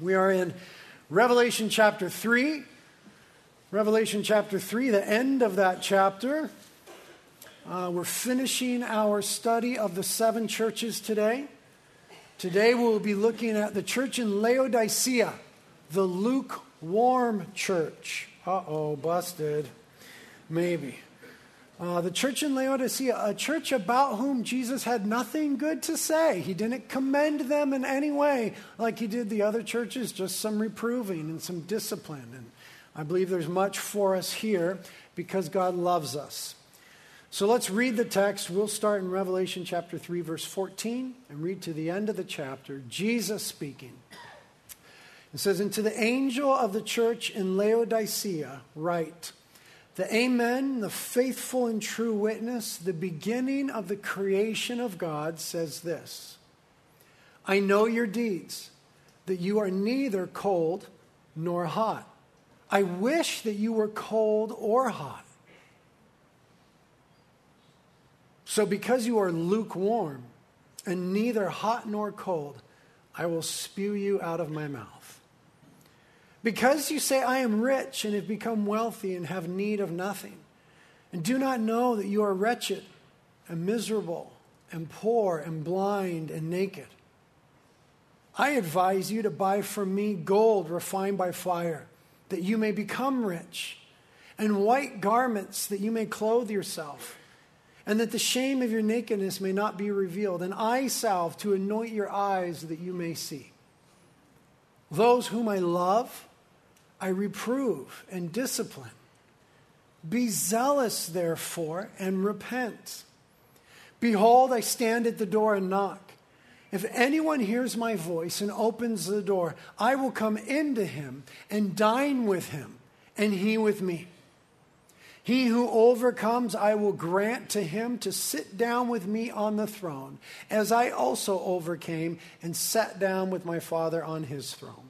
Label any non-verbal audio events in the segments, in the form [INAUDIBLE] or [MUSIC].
We are in Revelation chapter 3. Revelation chapter 3, the end of that chapter. Uh, we're finishing our study of the seven churches today. Today we'll be looking at the church in Laodicea, the lukewarm church. Uh oh, busted. Maybe. Uh, the church in Laodicea, a church about whom Jesus had nothing good to say. He didn't commend them in any way like he did the other churches, just some reproving and some discipline. And I believe there's much for us here because God loves us. So let's read the text. We'll start in Revelation chapter 3, verse 14, and read to the end of the chapter. Jesus speaking. It says, And to the angel of the church in Laodicea, write, the Amen, the faithful and true witness, the beginning of the creation of God, says this I know your deeds, that you are neither cold nor hot. I wish that you were cold or hot. So, because you are lukewarm and neither hot nor cold, I will spew you out of my mouth. Because you say, I am rich and have become wealthy and have need of nothing, and do not know that you are wretched and miserable and poor and blind and naked. I advise you to buy from me gold refined by fire, that you may become rich, and white garments that you may clothe yourself, and that the shame of your nakedness may not be revealed, and eye salve to anoint your eyes that you may see. Those whom I love, I reprove and discipline. Be zealous, therefore, and repent. Behold, I stand at the door and knock. If anyone hears my voice and opens the door, I will come into him and dine with him, and he with me. He who overcomes, I will grant to him to sit down with me on the throne, as I also overcame and sat down with my Father on his throne.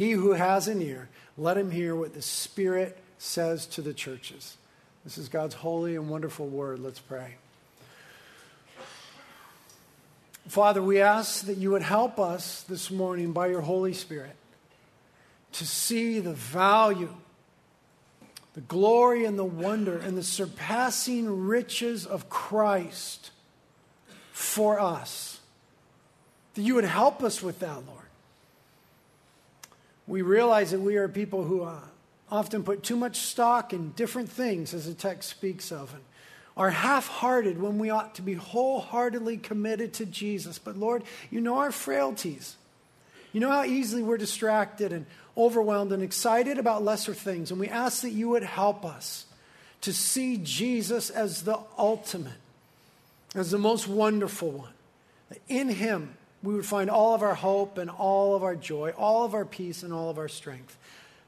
He who has an ear, let him hear what the Spirit says to the churches. This is God's holy and wonderful word. Let's pray. Father, we ask that you would help us this morning by your Holy Spirit to see the value, the glory, and the wonder, and the surpassing riches of Christ for us. That you would help us with that, Lord we realize that we are people who uh, often put too much stock in different things, as the text speaks of, and are half hearted when we ought to be wholeheartedly committed to Jesus. But Lord, you know our frailties. You know how easily we're distracted and overwhelmed and excited about lesser things. And we ask that you would help us to see Jesus as the ultimate, as the most wonderful one. In him, we would find all of our hope and all of our joy, all of our peace and all of our strength.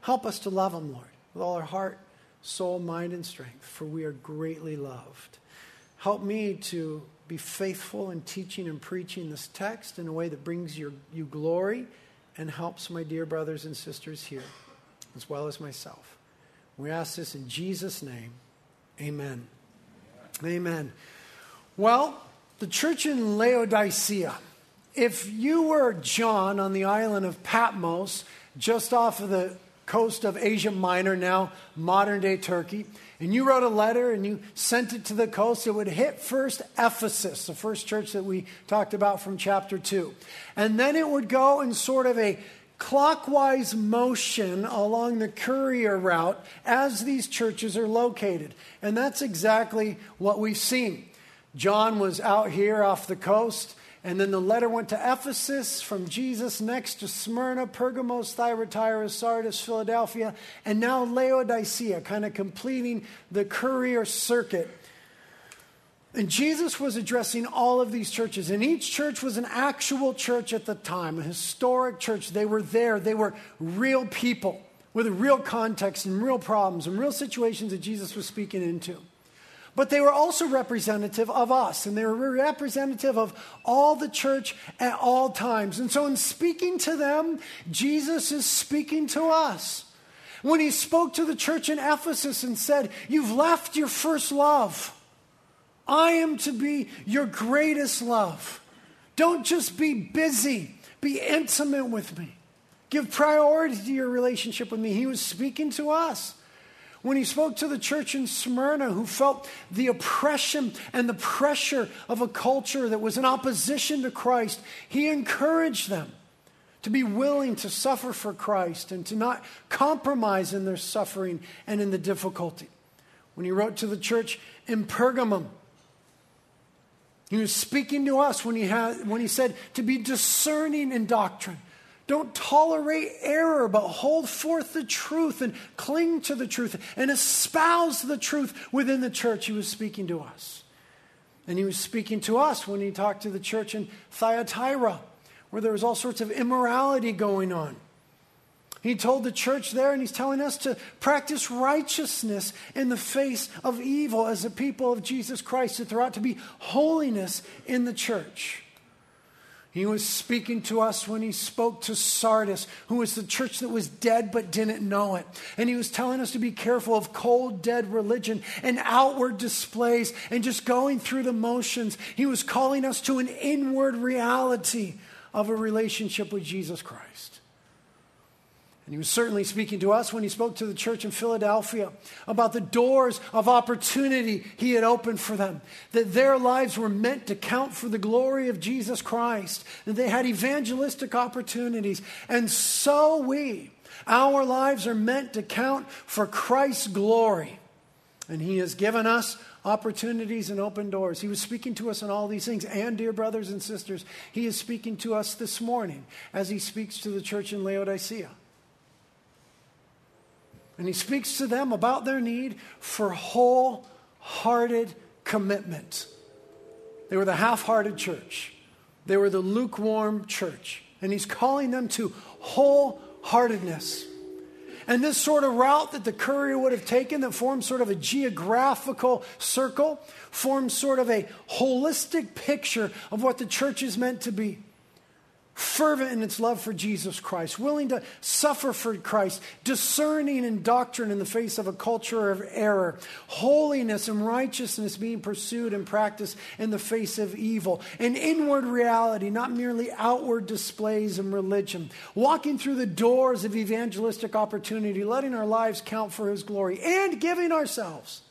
Help us to love Him, Lord, with all our heart, soul, mind, and strength, for we are greatly loved. Help me to be faithful in teaching and preaching this text in a way that brings your, you glory and helps my dear brothers and sisters here, as well as myself. We ask this in Jesus' name. Amen. Amen. Well, the church in Laodicea if you were John on the island of Patmos, just off of the coast of Asia Minor, now modern day Turkey, and you wrote a letter and you sent it to the coast, it would hit first Ephesus, the first church that we talked about from chapter 2. And then it would go in sort of a clockwise motion along the courier route as these churches are located. And that's exactly what we've seen. John was out here off the coast and then the letter went to Ephesus, from Jesus next to Smyrna, Pergamos, Thyatira, Sardis, Philadelphia, and now Laodicea, kind of completing the courier circuit. And Jesus was addressing all of these churches, and each church was an actual church at the time, a historic church. They were there, they were real people with a real context and real problems and real situations that Jesus was speaking into. But they were also representative of us, and they were representative of all the church at all times. And so, in speaking to them, Jesus is speaking to us. When he spoke to the church in Ephesus and said, You've left your first love, I am to be your greatest love. Don't just be busy, be intimate with me. Give priority to your relationship with me. He was speaking to us. When he spoke to the church in Smyrna, who felt the oppression and the pressure of a culture that was in opposition to Christ, he encouraged them to be willing to suffer for Christ and to not compromise in their suffering and in the difficulty. When he wrote to the church in Pergamum, he was speaking to us when he, had, when he said to be discerning in doctrine. Don't tolerate error, but hold forth the truth and cling to the truth and espouse the truth within the church. He was speaking to us. And he was speaking to us when he talked to the church in Thyatira where there was all sorts of immorality going on. He told the church there, and he's telling us to practice righteousness in the face of evil as a people of Jesus Christ, that there ought to be holiness in the church. He was speaking to us when he spoke to Sardis, who was the church that was dead but didn't know it. And he was telling us to be careful of cold, dead religion and outward displays and just going through the motions. He was calling us to an inward reality of a relationship with Jesus Christ. And he was certainly speaking to us when he spoke to the church in Philadelphia about the doors of opportunity he had opened for them, that their lives were meant to count for the glory of Jesus Christ, that they had evangelistic opportunities. And so we, our lives are meant to count for Christ's glory. And he has given us opportunities and open doors. He was speaking to us on all these things. And, dear brothers and sisters, He is speaking to us this morning as He speaks to the church in Laodicea. And He speaks to them about their need for wholehearted commitment. They were the half hearted church, they were the lukewarm church. And He's calling them to wholeheartedness. And this sort of route that the courier would have taken, that forms sort of a geographical circle, forms sort of a holistic picture of what the church is meant to be fervent in its love for Jesus Christ, willing to suffer for Christ, discerning in doctrine in the face of a culture of error, holiness and righteousness being pursued and practiced in the face of evil, an inward reality, not merely outward displays of religion, walking through the doors of evangelistic opportunity, letting our lives count for His glory, and giving ourselves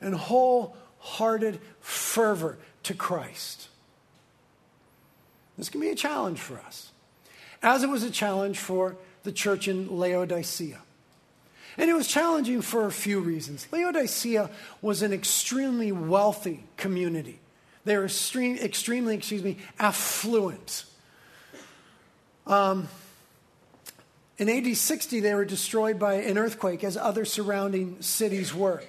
in wholehearted fervor to Christ. This can be a challenge for us, as it was a challenge for the church in Laodicea. And it was challenging for a few reasons. Laodicea was an extremely wealthy community. They were extreme, extremely, excuse me, affluent. Um, in AD 60, they were destroyed by an earthquake, as other surrounding cities were.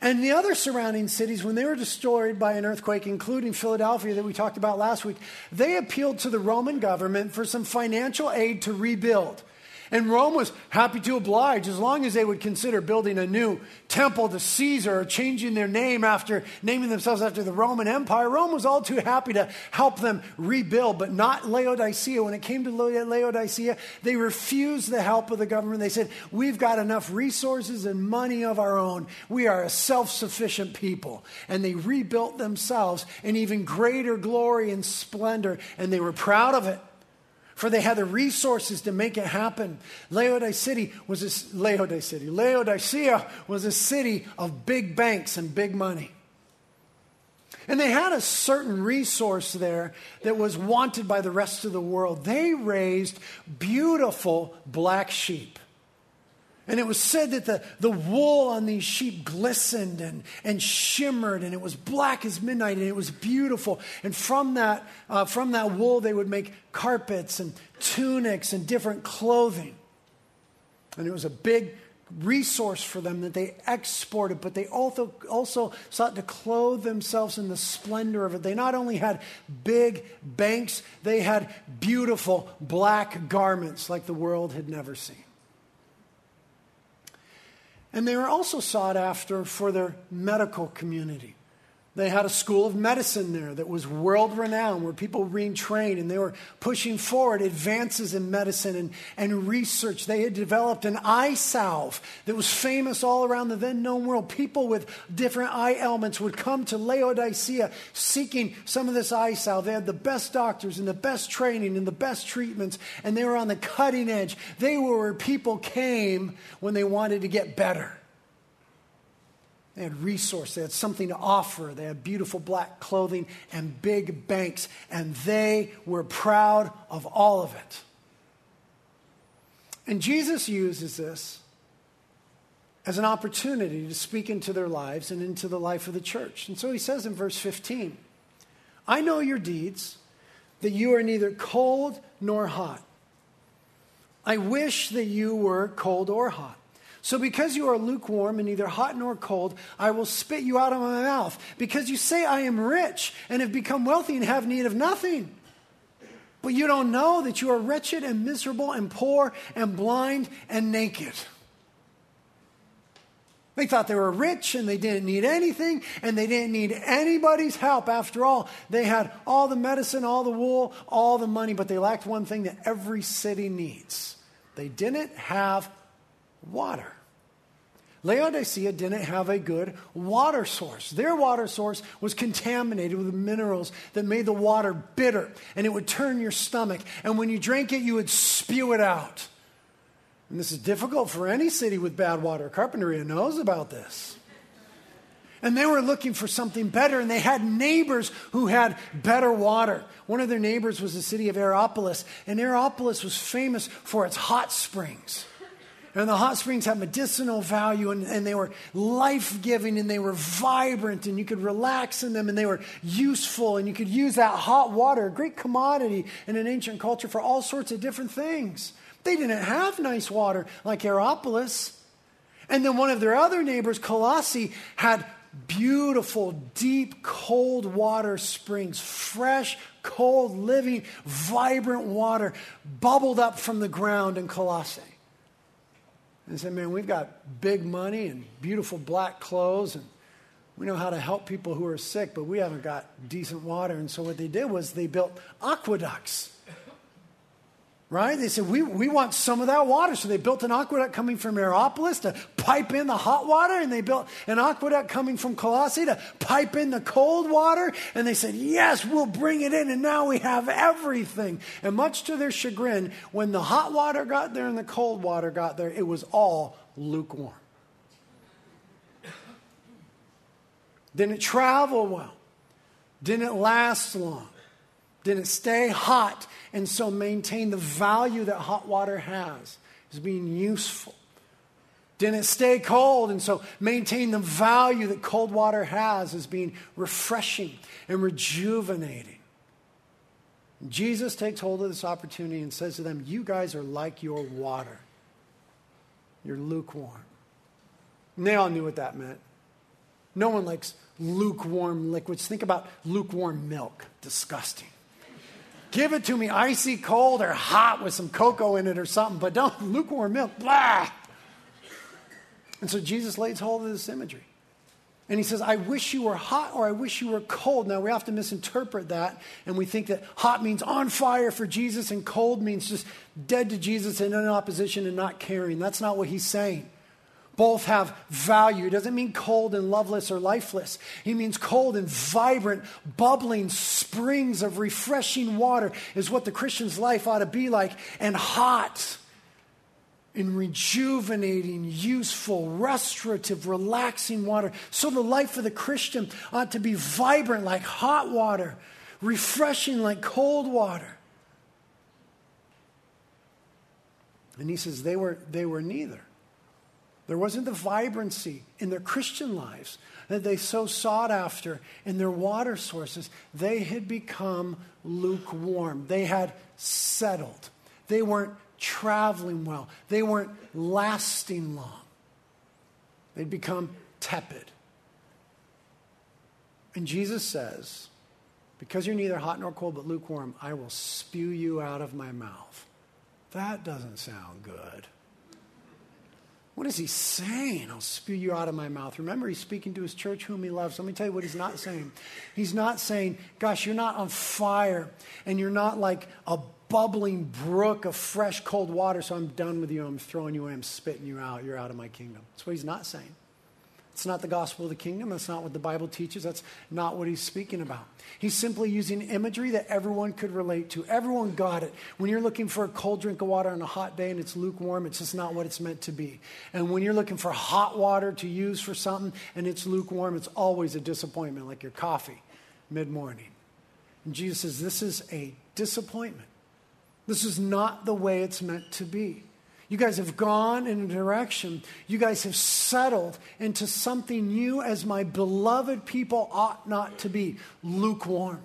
And the other surrounding cities, when they were destroyed by an earthquake, including Philadelphia that we talked about last week, they appealed to the Roman government for some financial aid to rebuild. And Rome was happy to oblige as long as they would consider building a new temple to Caesar or changing their name after naming themselves after the Roman Empire. Rome was all too happy to help them rebuild, but not Laodicea. When it came to Laodicea, they refused the help of the government. They said, We've got enough resources and money of our own. We are a self sufficient people. And they rebuilt themselves in even greater glory and splendor, and they were proud of it for they had the resources to make it happen. Laodicea was a, Laodicea, Laodicea was a city of big banks and big money. And they had a certain resource there that was wanted by the rest of the world. They raised beautiful black sheep. And it was said that the, the wool on these sheep glistened and, and shimmered, and it was black as midnight, and it was beautiful. And from that, uh, from that wool, they would make carpets and tunics and different clothing. And it was a big resource for them that they exported, but they also, also sought to clothe themselves in the splendor of it. They not only had big banks, they had beautiful black garments like the world had never seen. And they were also sought after for their medical community. They had a school of medicine there that was world renowned, where people were being trained and they were pushing forward advances in medicine and, and research. They had developed an eye salve that was famous all around the then known world. People with different eye ailments would come to Laodicea seeking some of this eye salve. They had the best doctors and the best training and the best treatments, and they were on the cutting edge. They were where people came when they wanted to get better. They had resource. They had something to offer. They had beautiful black clothing and big banks, and they were proud of all of it. And Jesus uses this as an opportunity to speak into their lives and into the life of the church. And so he says in verse 15, I know your deeds, that you are neither cold nor hot. I wish that you were cold or hot. So, because you are lukewarm and neither hot nor cold, I will spit you out of my mouth. Because you say, I am rich and have become wealthy and have need of nothing. But you don't know that you are wretched and miserable and poor and blind and naked. They thought they were rich and they didn't need anything and they didn't need anybody's help. After all, they had all the medicine, all the wool, all the money, but they lacked one thing that every city needs. They didn't have water. Laodicea didn't have a good water source. Their water source was contaminated with minerals that made the water bitter, and it would turn your stomach. And when you drank it, you would spew it out. And this is difficult for any city with bad water. Carpinteria knows about this. And they were looking for something better, and they had neighbors who had better water. One of their neighbors was the city of Hierapolis, and Hierapolis was famous for its hot springs. And the hot springs had medicinal value and, and they were life giving and they were vibrant and you could relax in them and they were useful and you could use that hot water, a great commodity in an ancient culture for all sorts of different things. They didn't have nice water like Hierapolis. And then one of their other neighbors, Colossae, had beautiful, deep, cold water springs, fresh, cold, living, vibrant water bubbled up from the ground in Colossae and said, Man, we've got big money and beautiful black clothes, and we know how to help people who are sick, but we haven't got decent water. And so what they did was they built aqueducts right? They said, we, we want some of that water. So they built an aqueduct coming from Hierapolis to pipe in the hot water, and they built an aqueduct coming from Colossae to pipe in the cold water. And they said, yes, we'll bring it in, and now we have everything. And much to their chagrin, when the hot water got there and the cold water got there, it was all lukewarm. Didn't travel well, didn't last long. Didn't stay hot and so maintain the value that hot water has as being useful. Didn't stay cold and so maintain the value that cold water has as being refreshing and rejuvenating. Jesus takes hold of this opportunity and says to them, You guys are like your water. You're lukewarm. And they all knew what that meant. No one likes lukewarm liquids. Think about lukewarm milk. Disgusting. Give it to me icy cold or hot with some cocoa in it or something, but don't [LAUGHS] lukewarm milk. Blah. And so Jesus lays hold of this imagery. And he says, I wish you were hot or I wish you were cold. Now, we have to misinterpret that. And we think that hot means on fire for Jesus and cold means just dead to Jesus and in opposition and not caring. That's not what he's saying both have value. It doesn't mean cold and loveless or lifeless. He means cold and vibrant, bubbling springs of refreshing water is what the Christian's life ought to be like, and hot and rejuvenating, useful, restorative, relaxing water. So the life of the Christian ought to be vibrant like hot water, refreshing like cold water. And he says they were, they were neither. There wasn't the vibrancy in their Christian lives that they so sought after in their water sources. They had become lukewarm. They had settled. They weren't traveling well. They weren't lasting long. They'd become tepid. And Jesus says, Because you're neither hot nor cold but lukewarm, I will spew you out of my mouth. That doesn't sound good. What is he saying? I'll spew you out of my mouth. Remember, he's speaking to his church whom he loves. Let me tell you what he's not saying. He's not saying, gosh, you're not on fire and you're not like a bubbling brook of fresh cold water, so I'm done with you. I'm throwing you away. I'm spitting you out. You're out of my kingdom. That's what he's not saying. It's not the gospel of the kingdom. That's not what the Bible teaches. That's not what he's speaking about. He's simply using imagery that everyone could relate to. Everyone got it. When you're looking for a cold drink of water on a hot day and it's lukewarm, it's just not what it's meant to be. And when you're looking for hot water to use for something and it's lukewarm, it's always a disappointment, like your coffee mid morning. And Jesus says, This is a disappointment. This is not the way it's meant to be. You guys have gone in a direction. You guys have settled into something you, as my beloved people, ought not to be lukewarm.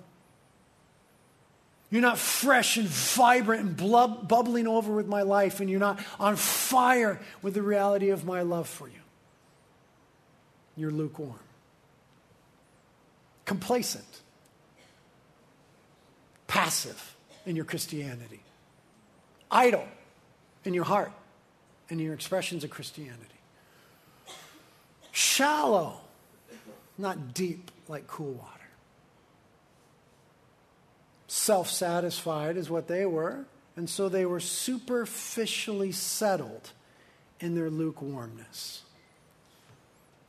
You're not fresh and vibrant and blub- bubbling over with my life, and you're not on fire with the reality of my love for you. You're lukewarm, complacent, passive in your Christianity, idle in your heart and your expressions of Christianity. Shallow, not deep like cool water. Self satisfied is what they were, and so they were superficially settled in their lukewarmness.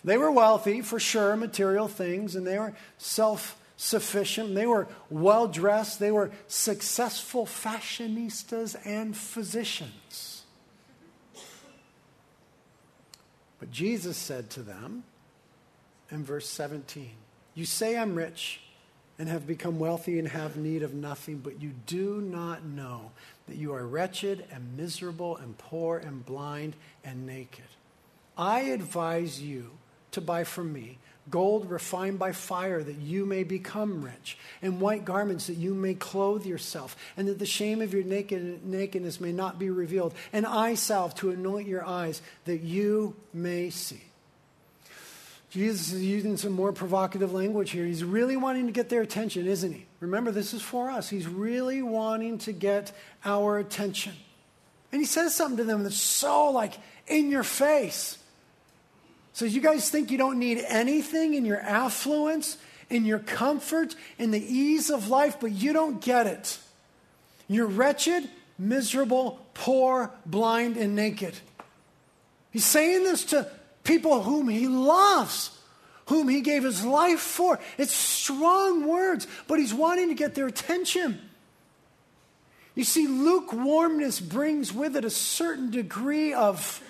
They were wealthy, for sure, material things, and they were self sufficient. They were well dressed. They were successful fashionistas and physicians. But Jesus said to them in verse 17, You say I'm rich and have become wealthy and have need of nothing, but you do not know that you are wretched and miserable and poor and blind and naked. I advise you to buy from me gold refined by fire that you may become rich, and white garments that you may clothe yourself, and that the shame of your naked, nakedness may not be revealed, and eye salve to anoint your eyes that you may see. Jesus is using some more provocative language here. He's really wanting to get their attention, isn't he? Remember, this is for us. He's really wanting to get our attention. And he says something to them that's so like in your face. So you guys think you don't need anything in your affluence, in your comfort, in the ease of life, but you don't get it. You're wretched, miserable, poor, blind, and naked. He's saying this to people whom he loves, whom he gave his life for. It's strong words, but he's wanting to get their attention. You see, lukewarmness brings with it a certain degree of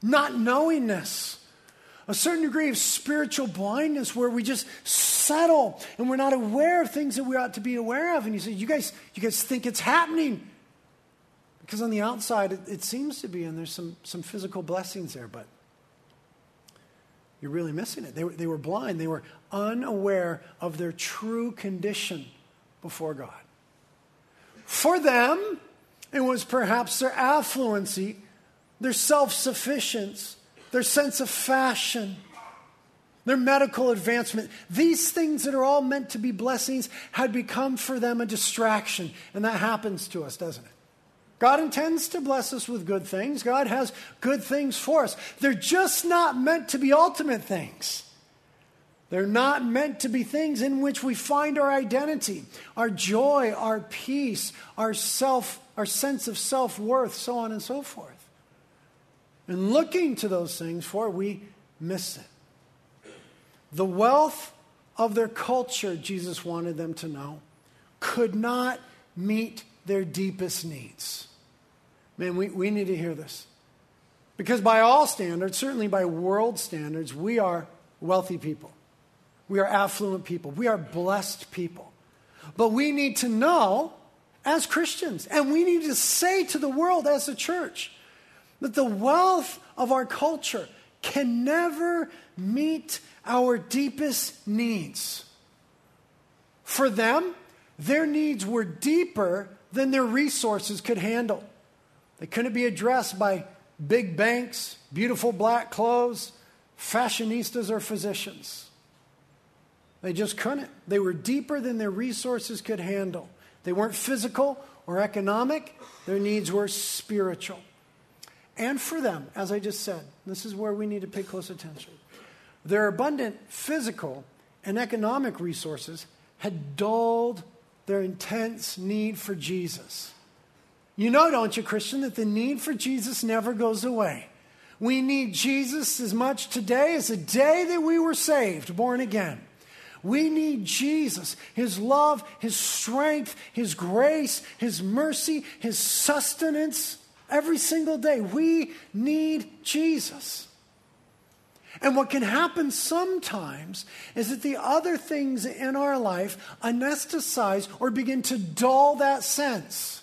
not knowingness a certain degree of spiritual blindness where we just settle and we're not aware of things that we ought to be aware of. And you say, you guys, you guys think it's happening. Because on the outside, it, it seems to be, and there's some, some physical blessings there, but you're really missing it. They were, they were blind, they were unaware of their true condition before God. For them, it was perhaps their affluency, their self sufficiency their sense of fashion, their medical advancement. These things that are all meant to be blessings had become for them a distraction. And that happens to us, doesn't it? God intends to bless us with good things. God has good things for us. They're just not meant to be ultimate things. They're not meant to be things in which we find our identity, our joy, our peace, our self, our sense of self-worth, so on and so forth and looking to those things for, we miss it. The wealth of their culture, Jesus wanted them to know, could not meet their deepest needs. Man, we, we need to hear this. Because by all standards, certainly by world standards, we are wealthy people. We are affluent people. We are blessed people. But we need to know as Christians, and we need to say to the world as a church, that the wealth of our culture can never meet our deepest needs. For them, their needs were deeper than their resources could handle. They couldn't be addressed by big banks, beautiful black clothes, fashionistas, or physicians. They just couldn't. They were deeper than their resources could handle. They weren't physical or economic, their needs were spiritual. And for them, as I just said. This is where we need to pay close attention. Their abundant physical and economic resources had dulled their intense need for Jesus. You know, don't you, Christian, that the need for Jesus never goes away. We need Jesus as much today as the day that we were saved, born again. We need Jesus, His love, His strength, His grace, His mercy, His sustenance every single day. We need Jesus. And what can happen sometimes is that the other things in our life anesthetize or begin to dull that sense.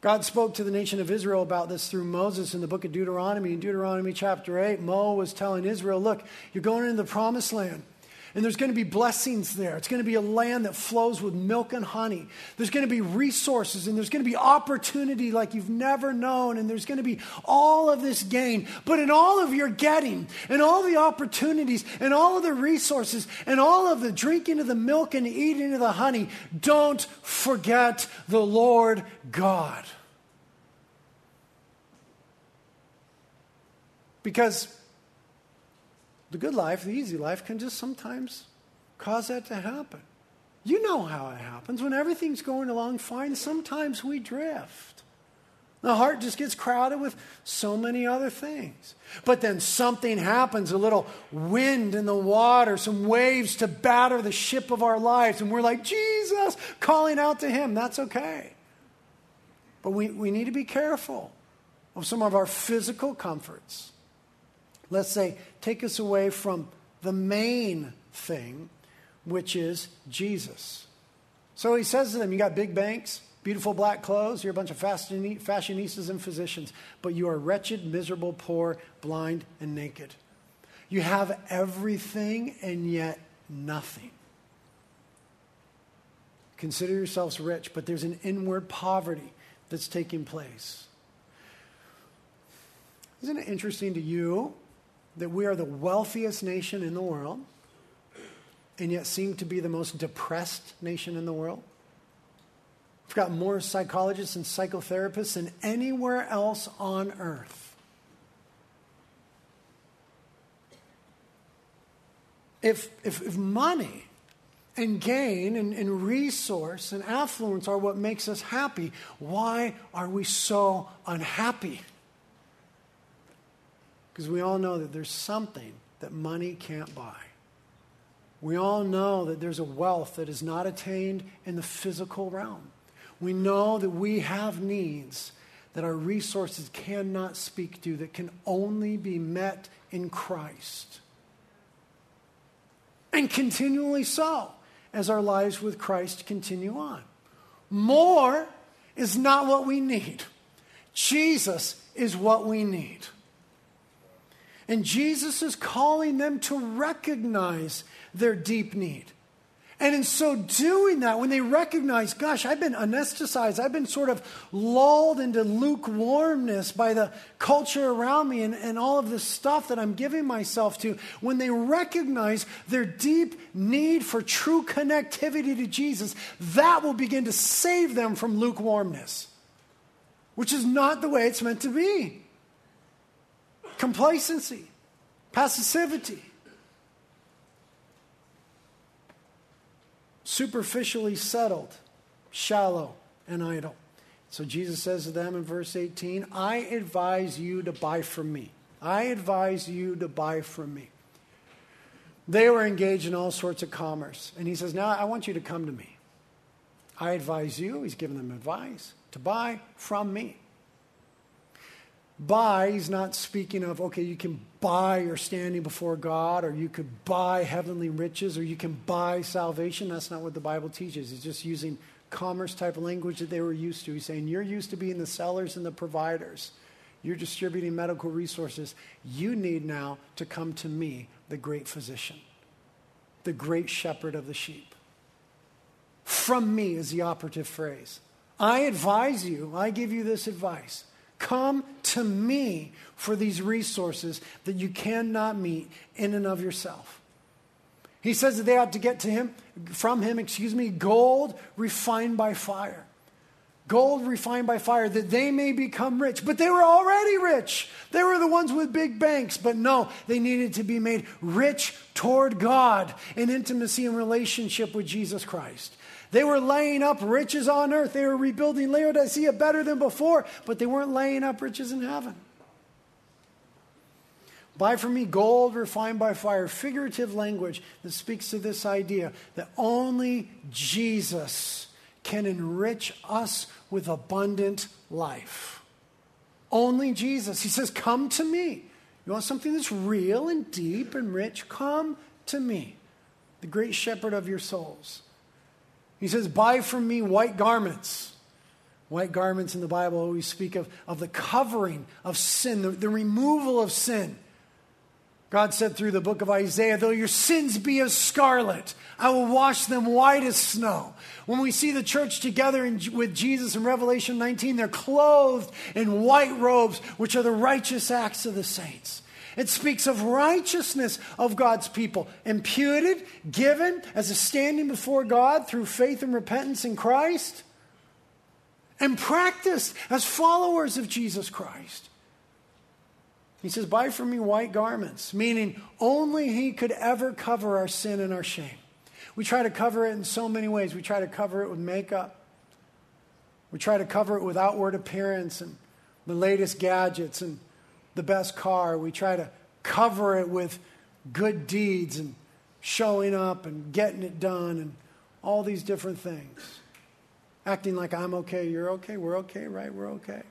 God spoke to the nation of Israel about this through Moses in the book of Deuteronomy. In Deuteronomy chapter 8, Mo was telling Israel, Look, you're going into the promised land. And there's going to be blessings there. It's going to be a land that flows with milk and honey. There's going to be resources and there's going to be opportunity like you've never known. And there's going to be all of this gain. But in all of your getting and all the opportunities and all of the resources and all of the drinking of the milk and eating of the honey, don't forget the Lord God. Because the good life, the easy life, can just sometimes cause that to happen. You know how it happens. When everything's going along fine, sometimes we drift. The heart just gets crowded with so many other things. But then something happens a little wind in the water, some waves to batter the ship of our lives, and we're like, Jesus, calling out to Him. That's okay. But we, we need to be careful of some of our physical comforts let's say, take us away from the main thing, which is Jesus. So he says to them, You got big banks, beautiful black clothes, you're a bunch of fashionistas and physicians, but you are wretched, miserable, poor, blind, and naked. You have everything and yet nothing. Consider yourselves rich, but there's an inward poverty that's taking place. Isn't it interesting to you that we are the wealthiest nation in the world and yet seem to be the most depressed nation in the world. We've got more psychologists and psychotherapists than anywhere else on earth. If, if, if money and gain and, and resource and affluence are what makes us happy, why are we so unhappy? Because we all know that there's something that money can't buy. We all know that there's a wealth that is not attained in the physical realm. We know that we have needs that our resources cannot speak to, that can only be met in Christ. And continually so as our lives with Christ continue on. More is not what we need, Jesus is what we need. And Jesus is calling them to recognize their deep need. And in so doing that, when they recognize, gosh, I've been anesthetized, I've been sort of lulled into lukewarmness by the culture around me and, and all of this stuff that I'm giving myself to, when they recognize their deep need for true connectivity to Jesus, that will begin to save them from lukewarmness, which is not the way it's meant to be complacency, passivity, superficially settled, shallow, and idle. So Jesus says to them in verse 18, I advise you to buy from me. I advise you to buy from me. They were engaged in all sorts of commerce. And he says, Now I want you to come to me. I advise you, he's giving them advice, to buy from me. Buy, he's not speaking of, okay, you can buy your standing before God, or you could buy heavenly riches, or you can buy salvation. That's not what the Bible teaches. He's just using commerce type language that they were used to. He's saying, You're used to being the sellers and the providers. You're distributing medical resources. You need now to come to me, the great physician, the great shepherd of the sheep. From me is the operative phrase. I advise you, I give you this advice Come to me for these resources that you cannot meet in and of yourself. He says that they ought to get to him from him, excuse me, gold refined by fire. gold refined by fire, that they may become rich. But they were already rich. They were the ones with big banks. But no, they needed to be made rich toward God in intimacy and relationship with Jesus Christ. They were laying up riches on earth. They were rebuilding Laodicea better than before, but they weren't laying up riches in heaven. Buy from me gold refined by fire, figurative language that speaks to this idea that only Jesus can enrich us with abundant life. Only Jesus. He says, Come to me. You want something that's real and deep and rich? Come to me, the great shepherd of your souls. He says, Buy from me white garments. White garments in the Bible always speak of, of the covering of sin, the, the removal of sin. God said through the book of Isaiah, though your sins be as scarlet, I will wash them white as snow. When we see the church together in, with Jesus in Revelation 19, they're clothed in white robes, which are the righteous acts of the saints. It speaks of righteousness of God's people, imputed, given as a standing before God through faith and repentance in Christ, and practiced as followers of Jesus Christ. He says, Buy from me white garments, meaning only He could ever cover our sin and our shame. We try to cover it in so many ways. We try to cover it with makeup, we try to cover it with outward appearance and the latest gadgets and the best car. We try to cover it with good deeds and showing up and getting it done and all these different things. Acting like I'm okay, you're okay, we're okay, right? We're okay.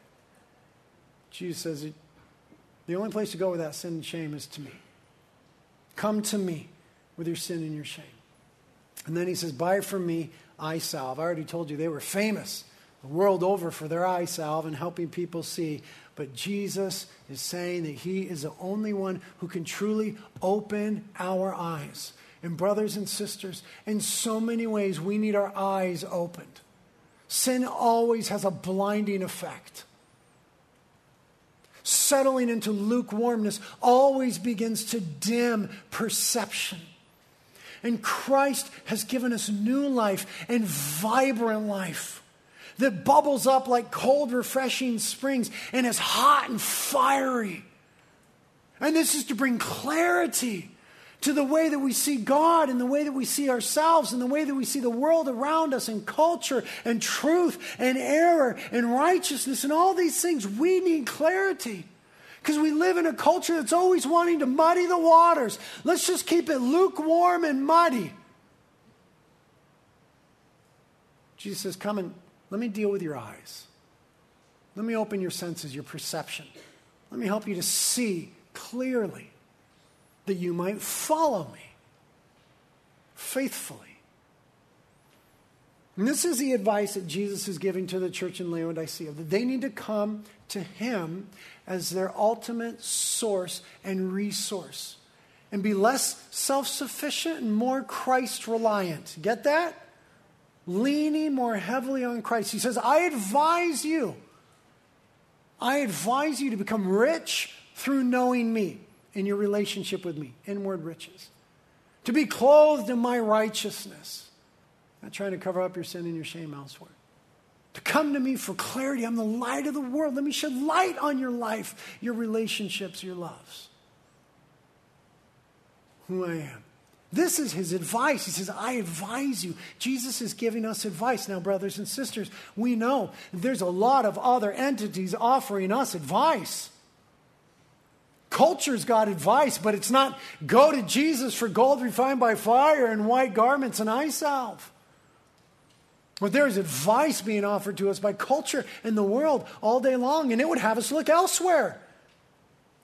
Jesus says, the only place to go with that sin and shame is to me. Come to me with your sin and your shame. And then he says, Buy from me eye salve. I already told you they were famous the world over for their eye salve and helping people see. But Jesus is saying that he is the only one who can truly open our eyes. And, brothers and sisters, in so many ways, we need our eyes opened. Sin always has a blinding effect settling into lukewarmness always begins to dim perception. And Christ has given us new life and vibrant life that bubbles up like cold, refreshing springs and is hot and fiery. And this is to bring clarity to the way that we see God and the way that we see ourselves and the way that we see the world around us and culture and truth and error and righteousness and all these things. We need clarity because we live in a culture that's always wanting to muddy the waters. Let's just keep it lukewarm and muddy. Jesus says, Come and let me deal with your eyes. Let me open your senses, your perception. Let me help you to see clearly that you might follow me faithfully. And this is the advice that Jesus is giving to the church in Laodicea that they need to come to him as their ultimate source and resource and be less self sufficient and more Christ reliant. Get that? Leaning more heavily on Christ. He says, I advise you, I advise you to become rich through knowing me in your relationship with me, inward riches. To be clothed in my righteousness. Not trying to cover up your sin and your shame elsewhere. To come to me for clarity. I'm the light of the world. Let me shed light on your life, your relationships, your loves. Who I am. This is his advice. He says, I advise you. Jesus is giving us advice. Now, brothers and sisters, we know there's a lot of other entities offering us advice. Culture's got advice, but it's not go to Jesus for gold refined by fire and white garments and eye salve. But there is advice being offered to us by culture and the world all day long, and it would have us look elsewhere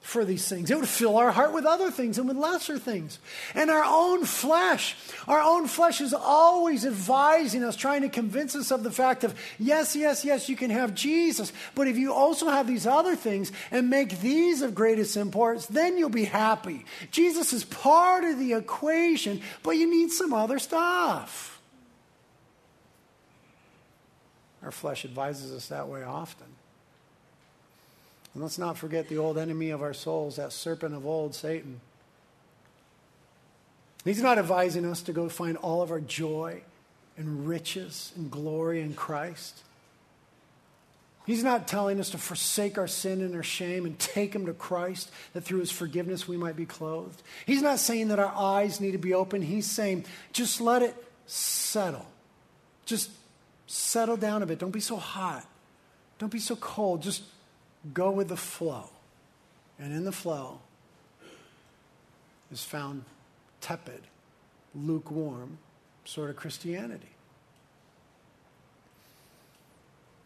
for these things. It would fill our heart with other things and with lesser things. And our own flesh, our own flesh is always advising us, trying to convince us of the fact of, yes, yes, yes, you can have Jesus, but if you also have these other things and make these of greatest importance, then you'll be happy. Jesus is part of the equation, but you need some other stuff. Our flesh advises us that way often. And let's not forget the old enemy of our souls, that serpent of old, Satan. He's not advising us to go find all of our joy and riches and glory in Christ. He's not telling us to forsake our sin and our shame and take Him to Christ, that through His forgiveness we might be clothed. He's not saying that our eyes need to be open. He's saying, just let it settle. Just settle down a bit. Don't be so hot. Don't be so cold. Just go with the flow. And in the flow is found tepid, lukewarm sort of Christianity.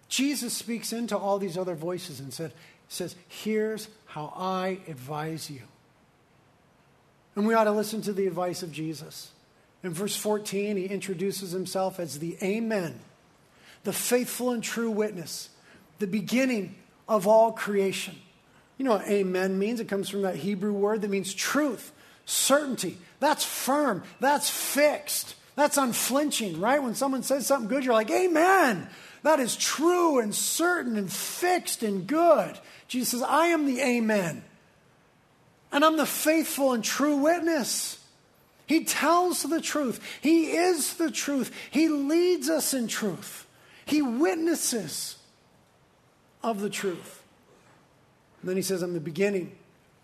Jesus speaks into all these other voices and said, says, Here's how I advise you. And we ought to listen to the advice of Jesus. In verse 14, he introduces himself as the Amen, the faithful and true witness, the beginning of all creation. You know what Amen means? It comes from that Hebrew word that means truth, certainty. That's firm, that's fixed, that's unflinching, right? When someone says something good, you're like, Amen. That is true and certain and fixed and good. Jesus says, I am the Amen. And I'm the faithful and true witness. He tells the truth. He is the truth. He leads us in truth. He witnesses of the truth. And then he says, I'm the beginning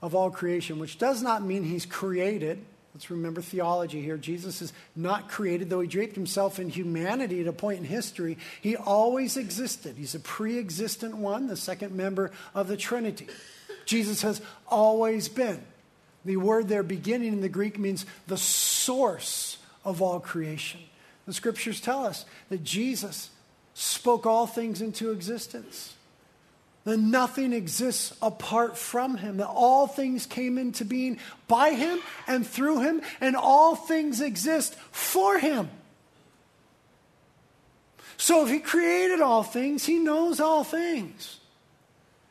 of all creation, which does not mean he's created. Let's remember theology here. Jesus is not created, though he draped himself in humanity at a point in history. He always existed. He's a pre existent one, the second member of the Trinity. Jesus has always been. The word there, beginning in the Greek, means the source of all creation. The scriptures tell us that Jesus spoke all things into existence that nothing exists apart from him, that all things came into being by him and through him, and all things exist for him. So if he created all things, he knows all things.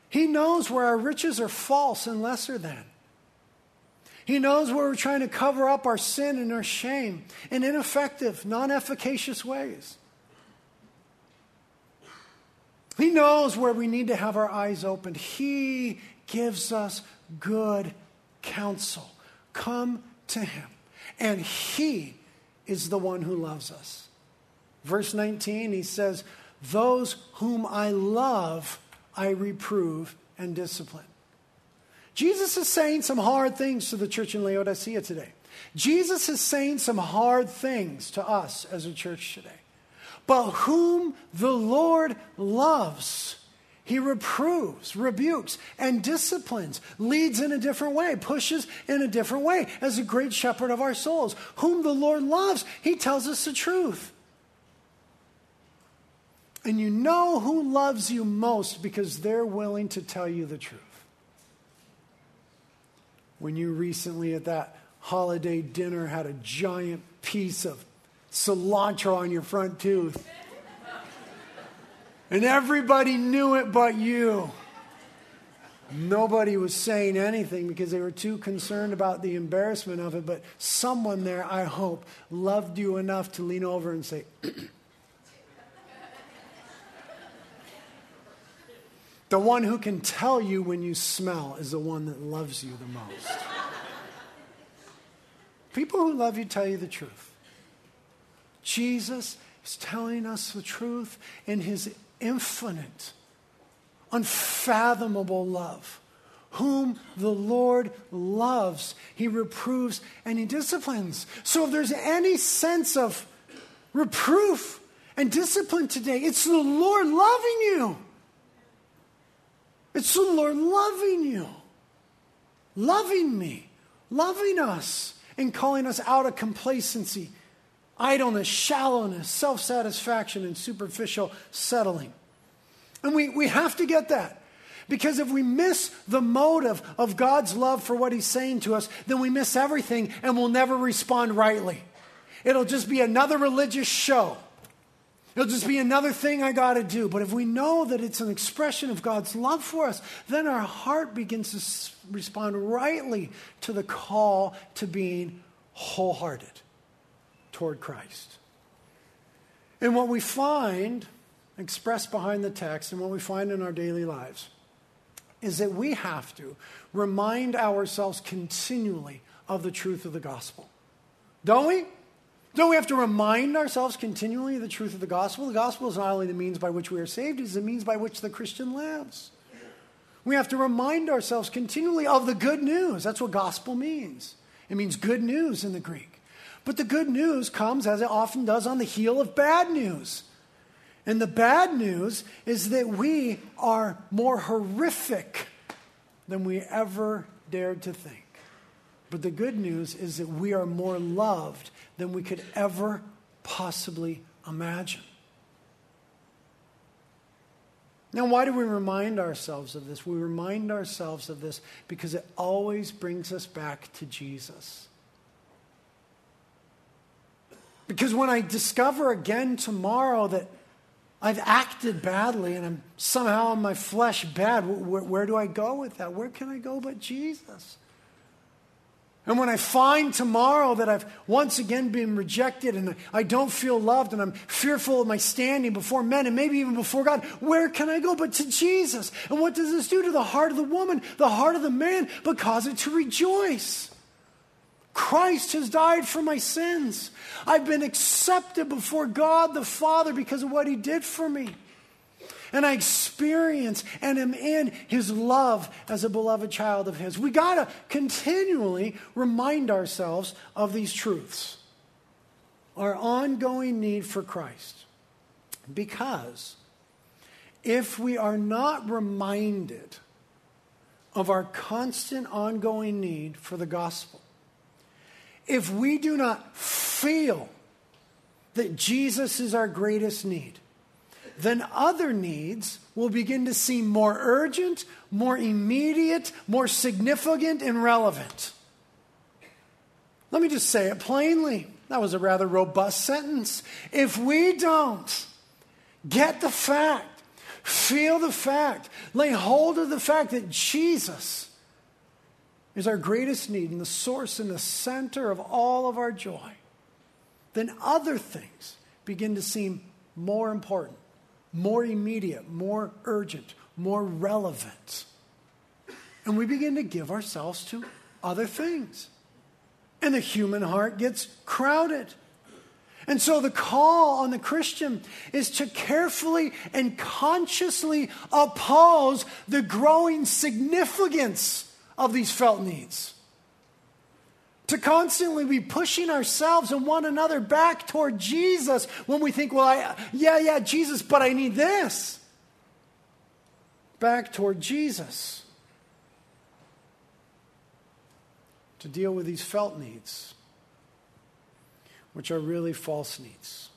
He knows where our riches are false and lesser than. He knows where we're trying to cover up our sin and our shame in ineffective, non efficacious ways. He knows where we need to have our eyes opened. He gives us good counsel. Come to Him. And He is the one who loves us. Verse 19, he says, Those whom I love, I reprove and discipline. Jesus is saying some hard things to the church in Laodicea today. Jesus is saying some hard things to us as a church today. But whom the Lord loves, he reproves, rebukes, and disciplines, leads in a different way, pushes in a different way as a great shepherd of our souls. Whom the Lord loves, he tells us the truth. And you know who loves you most because they're willing to tell you the truth. When you recently at that holiday dinner had a giant piece of cilantro on your front tooth. And everybody knew it but you. Nobody was saying anything because they were too concerned about the embarrassment of it, but someone there, I hope, loved you enough to lean over and say, [CLEARS THROAT] The one who can tell you when you smell is the one that loves you the most. People who love you tell you the truth. Jesus is telling us the truth in his infinite, unfathomable love. Whom the Lord loves, he reproves and he disciplines. So if there's any sense of reproof and discipline today, it's the Lord loving you. It's the Lord loving you, loving me, loving us, and calling us out of complacency idleness, shallowness, self satisfaction, and superficial settling. And we, we have to get that. Because if we miss the motive of God's love for what He's saying to us, then we miss everything and we'll never respond rightly. It'll just be another religious show. It'll just be another thing I got to do. But if we know that it's an expression of God's love for us, then our heart begins to respond rightly to the call to being wholehearted toward Christ. And what we find expressed behind the text and what we find in our daily lives is that we have to remind ourselves continually of the truth of the gospel. Don't we? Don't we have to remind ourselves continually of the truth of the gospel? The gospel is not only the means by which we are saved, it is the means by which the Christian lives. We have to remind ourselves continually of the good news. That's what gospel means. It means good news in the Greek. But the good news comes, as it often does, on the heel of bad news. And the bad news is that we are more horrific than we ever dared to think. But the good news is that we are more loved than we could ever possibly imagine. Now, why do we remind ourselves of this? We remind ourselves of this because it always brings us back to Jesus. Because when I discover again tomorrow that I've acted badly and I'm somehow in my flesh bad, where, where do I go with that? Where can I go but Jesus? And when I find tomorrow that I've once again been rejected and I don't feel loved and I'm fearful of my standing before men and maybe even before God, where can I go but to Jesus? And what does this do to the heart of the woman, the heart of the man, but cause it to rejoice? Christ has died for my sins. I've been accepted before God the Father because of what he did for me and I experience and am in his love as a beloved child of his. We got to continually remind ourselves of these truths. Our ongoing need for Christ. Because if we are not reminded of our constant ongoing need for the gospel, if we do not feel that Jesus is our greatest need, then other needs will begin to seem more urgent, more immediate, more significant, and relevant. Let me just say it plainly. That was a rather robust sentence. If we don't get the fact, feel the fact, lay hold of the fact that Jesus is our greatest need and the source and the center of all of our joy, then other things begin to seem more important more immediate, more urgent, more relevant. And we begin to give ourselves to other things. And the human heart gets crowded. And so the call on the Christian is to carefully and consciously oppose the growing significance of these felt needs to constantly be pushing ourselves and one another back toward Jesus when we think, well, I, yeah, yeah, Jesus, but I need this. Back toward Jesus to deal with these felt needs, which are really false needs,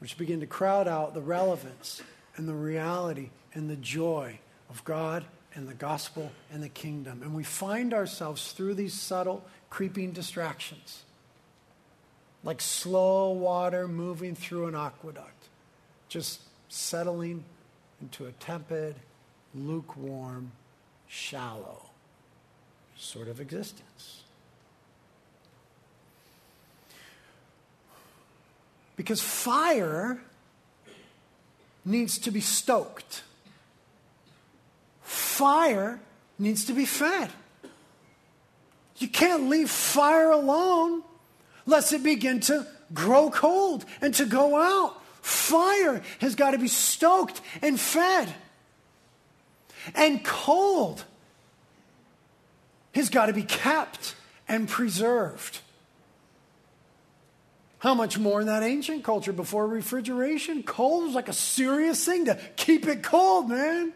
which begin to crowd out the relevance and the reality and the joy of God and the gospel and the kingdom. And we find ourselves through these subtle creeping distractions, like slow water moving through an aqueduct, just settling into a tepid, lukewarm, shallow sort of existence. Because fire needs to be stoked. Fire needs to be fed. You can't leave fire alone lest it begin to grow cold and to go out. Fire has got to be stoked and fed. And cold has got to be kept and preserved. How much more in that ancient culture before refrigeration? Cold was like a serious thing to keep it cold, man.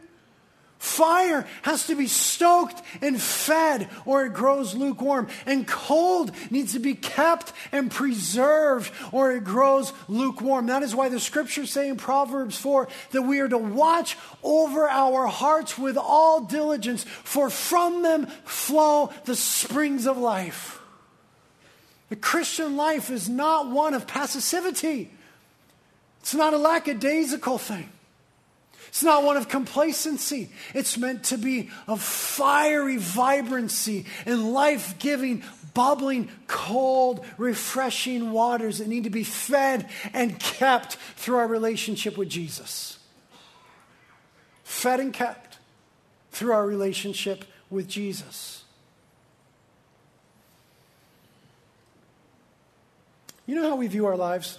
Fire has to be stoked and fed or it grows lukewarm. And cold needs to be kept and preserved or it grows lukewarm. That is why the scriptures say in Proverbs 4 that we are to watch over our hearts with all diligence, for from them flow the springs of life. The Christian life is not one of passivity, it's not a lackadaisical thing. It's not one of complacency. It's meant to be of fiery vibrancy and life giving, bubbling, cold, refreshing waters that need to be fed and kept through our relationship with Jesus. Fed and kept through our relationship with Jesus. You know how we view our lives?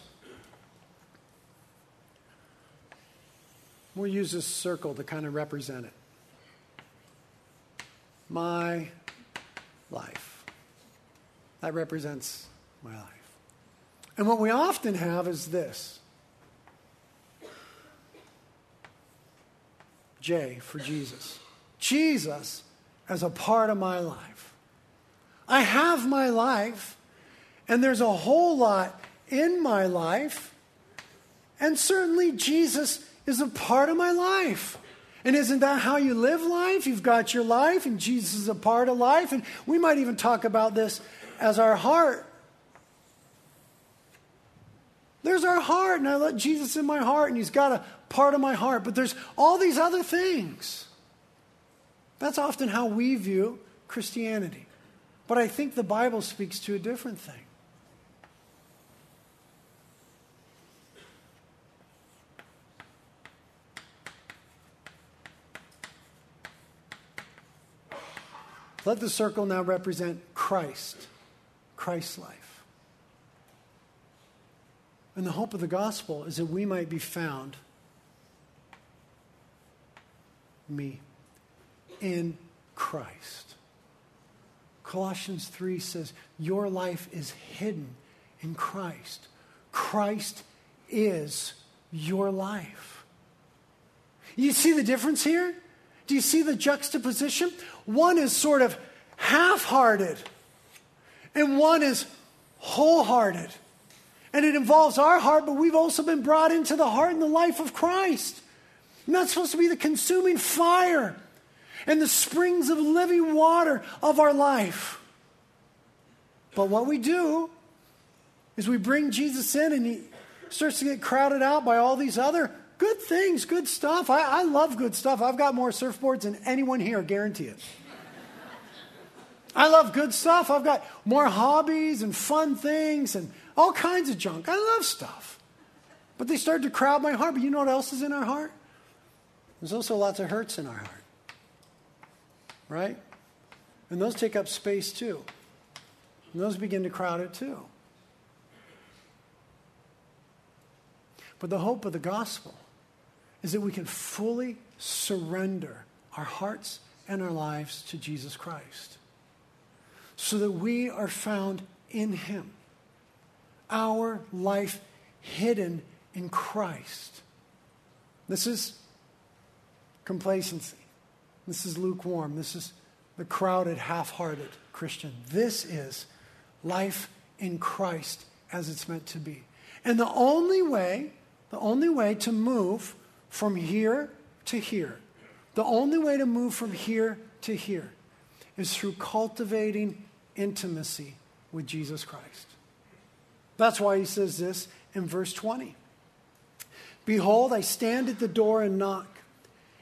We'll use this circle to kind of represent it. My life. That represents my life. And what we often have is this J for Jesus. Jesus as a part of my life. I have my life, and there's a whole lot in my life, and certainly Jesus is a part of my life. And isn't that how you live life? You've got your life, and Jesus is a part of life. And we might even talk about this as our heart. There's our heart, and I let Jesus in my heart, and He's got a part of my heart. But there's all these other things. That's often how we view Christianity. But I think the Bible speaks to a different thing. Let the circle now represent Christ, Christ's life. And the hope of the gospel is that we might be found, me, in Christ. Colossians 3 says, Your life is hidden in Christ. Christ is your life. You see the difference here? Do you see the juxtaposition? One is sort of half hearted, and one is wholehearted. And it involves our heart, but we've also been brought into the heart and the life of Christ. That's supposed to be the consuming fire and the springs of living water of our life. But what we do is we bring Jesus in and he starts to get crowded out by all these other good things, good stuff. I, I love good stuff. I've got more surfboards than anyone here, guarantee it. I love good stuff. I've got more hobbies and fun things and all kinds of junk. I love stuff. But they start to crowd my heart. But you know what else is in our heart? There's also lots of hurts in our heart right? And those take up space too. And those begin to crowd it too. But the hope of the gospel is that we can fully surrender our hearts and our lives to Jesus Christ so that we are found in Him, our life hidden in Christ. This is complacency. This is lukewarm. This is the crowded, half hearted Christian. This is life in Christ as it's meant to be. And the only way, the only way to move from here to here, the only way to move from here to here is through cultivating intimacy with Jesus Christ. That's why he says this in verse 20 Behold, I stand at the door and knock.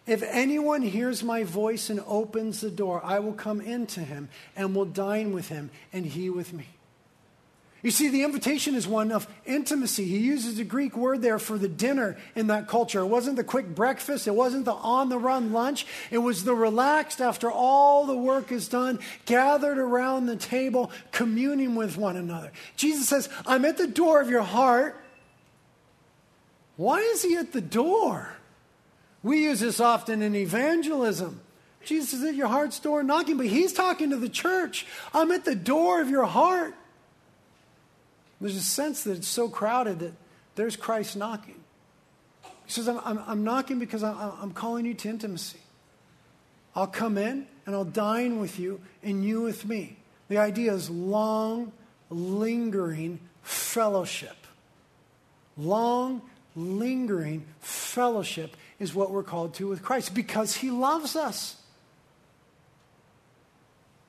If anyone hears my voice and opens the door, I will come into him and will dine with him and he with me. You see, the invitation is one of intimacy. He uses a Greek word there for the dinner in that culture. It wasn't the quick breakfast, it wasn't the on the run lunch. It was the relaxed, after all the work is done, gathered around the table, communing with one another. Jesus says, I'm at the door of your heart. Why is he at the door? We use this often in evangelism. Jesus is at your heart's door knocking, but he's talking to the church. I'm at the door of your heart. There's a sense that it's so crowded that there's Christ knocking. He says, I'm, I'm, I'm knocking because I'm, I'm calling you to intimacy. I'll come in and I'll dine with you and you with me. The idea is long, lingering fellowship. Long, lingering fellowship is what we're called to with Christ because he loves us.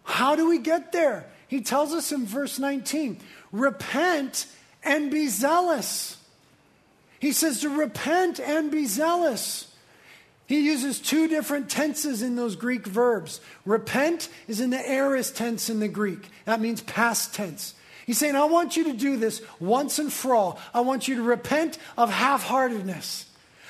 How do we get there? He tells us in verse 19 repent and be zealous. He says to repent and be zealous. He uses two different tenses in those Greek verbs. Repent is in the aorist tense in the Greek, that means past tense. He's saying, I want you to do this once and for all. I want you to repent of half heartedness.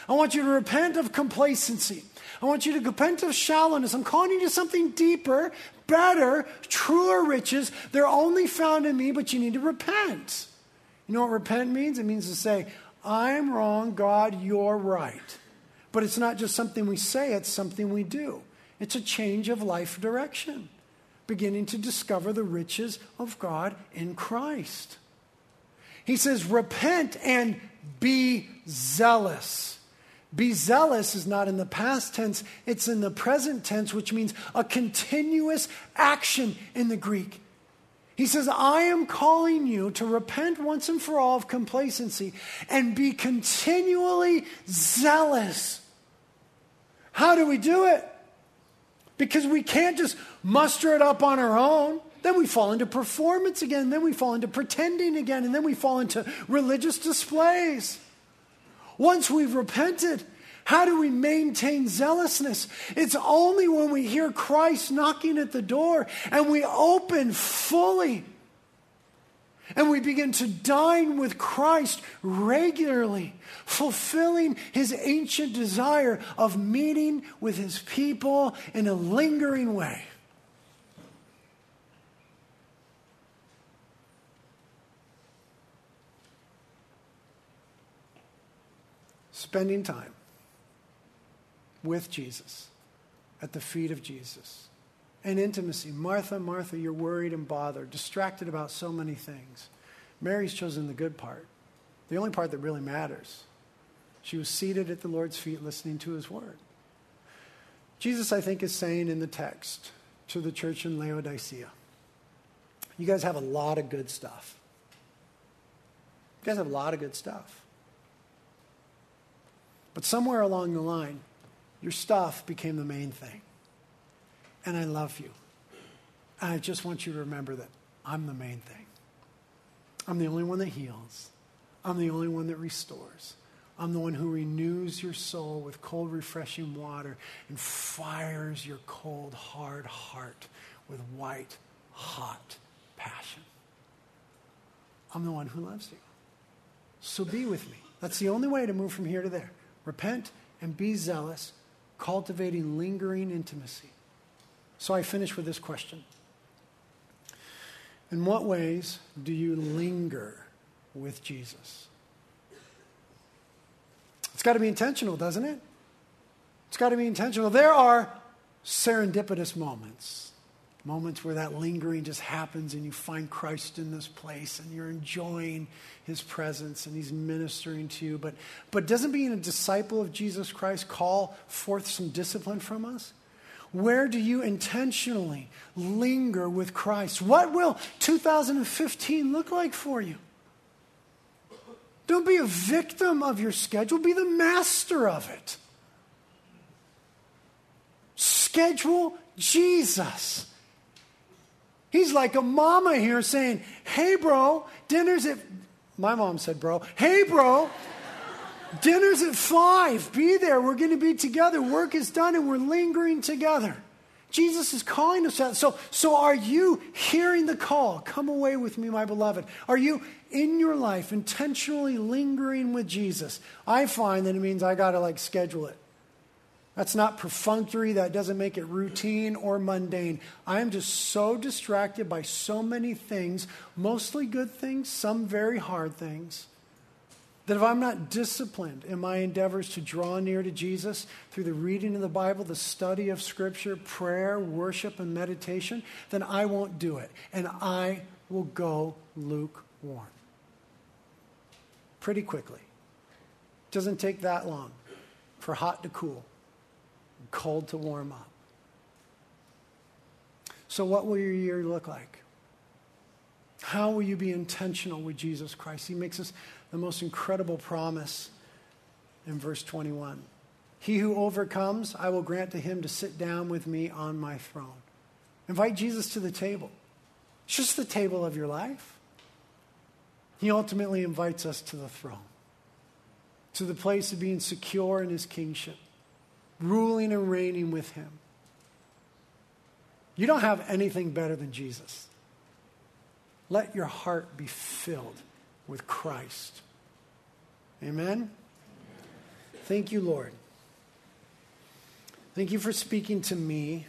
I want you to repent of complacency. I want you to repent of shallowness. I'm calling you to something deeper, better, truer riches. They're only found in me, but you need to repent. You know what repent means? It means to say, I'm wrong, God, you're right. But it's not just something we say, it's something we do. It's a change of life direction, beginning to discover the riches of God in Christ. He says, repent and be zealous. Be zealous is not in the past tense, it's in the present tense, which means a continuous action in the Greek. He says, I am calling you to repent once and for all of complacency and be continually zealous. How do we do it? Because we can't just muster it up on our own. Then we fall into performance again. Then we fall into pretending again. And then we fall into religious displays. Once we've repented, how do we maintain zealousness? It's only when we hear Christ knocking at the door and we open fully and we begin to dine with Christ regularly, fulfilling his ancient desire of meeting with his people in a lingering way. Spending time with Jesus, at the feet of Jesus and intimacy. Martha, Martha, you're worried and bothered, distracted about so many things. Mary's chosen the good part, the only part that really matters. She was seated at the Lord's feet listening to his word. Jesus, I think, is saying in the text to the church in Laodicea, you guys have a lot of good stuff. You guys have a lot of good stuff. But somewhere along the line, your stuff became the main thing and I love you. And I just want you to remember that I'm the main thing. I'm the only one that heals. I'm the only one that restores. I'm the one who renews your soul with cold, refreshing water and fires your cold, hard heart with white, hot passion. I'm the one who loves you. So be with me. That's the only way to move from here to there. Repent and be zealous, cultivating lingering intimacy. So I finish with this question In what ways do you linger with Jesus? It's got to be intentional, doesn't it? It's got to be intentional. There are serendipitous moments, moments where that lingering just happens and you find Christ in this place and you're enjoying his presence and he's ministering to you. But, but doesn't being a disciple of Jesus Christ call forth some discipline from us? Where do you intentionally linger with Christ? What will 2015 look like for you? Don't be a victim of your schedule, be the master of it. Schedule Jesus. He's like a mama here saying, Hey, bro, dinner's at. My mom said, Bro. Hey, bro. Dinner's at five. Be there. We're going to be together. Work is done and we're lingering together. Jesus is calling us out. So, so are you hearing the call? Come away with me, my beloved. Are you in your life intentionally lingering with Jesus? I find that it means I got to like schedule it. That's not perfunctory. That doesn't make it routine or mundane. I am just so distracted by so many things, mostly good things, some very hard things that if I'm not disciplined in my endeavors to draw near to Jesus through the reading of the Bible, the study of Scripture, prayer, worship, and meditation, then I won't do it. And I will go lukewarm. Pretty quickly. It doesn't take that long for hot to cool, cold to warm up. So, what will your year look like? How will you be intentional with Jesus Christ? He makes us the most incredible promise in verse 21. He who overcomes, I will grant to him to sit down with me on my throne. Invite Jesus to the table. It's just the table of your life. He ultimately invites us to the throne, to the place of being secure in his kingship, ruling and reigning with him. You don't have anything better than Jesus. Let your heart be filled with Christ. Amen? Thank you, Lord. Thank you for speaking to me.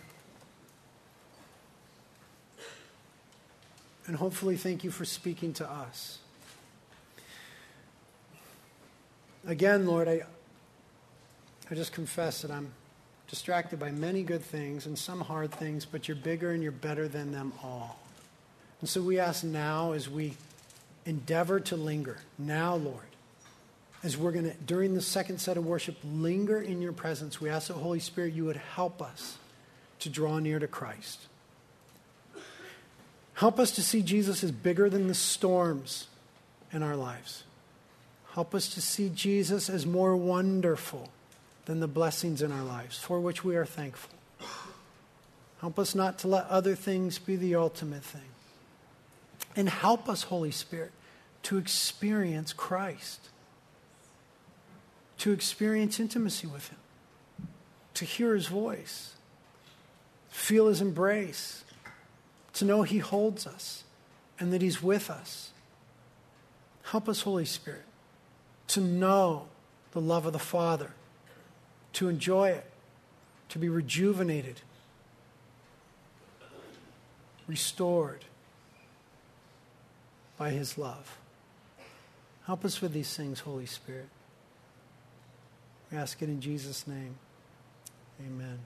And hopefully, thank you for speaking to us. Again, Lord, I, I just confess that I'm distracted by many good things and some hard things, but you're bigger and you're better than them all. And so we ask now as we endeavor to linger, now, Lord, as we're going to, during the second set of worship, linger in your presence, we ask that Holy Spirit, you would help us to draw near to Christ. Help us to see Jesus as bigger than the storms in our lives. Help us to see Jesus as more wonderful than the blessings in our lives, for which we are thankful. Help us not to let other things be the ultimate thing. And help us, Holy Spirit, to experience Christ, to experience intimacy with Him, to hear His voice, feel His embrace, to know He holds us and that He's with us. Help us, Holy Spirit, to know the love of the Father to enjoy it, to be rejuvenated, restored by His love. Help us with these things, Holy Spirit. We ask it in Jesus' name. Amen.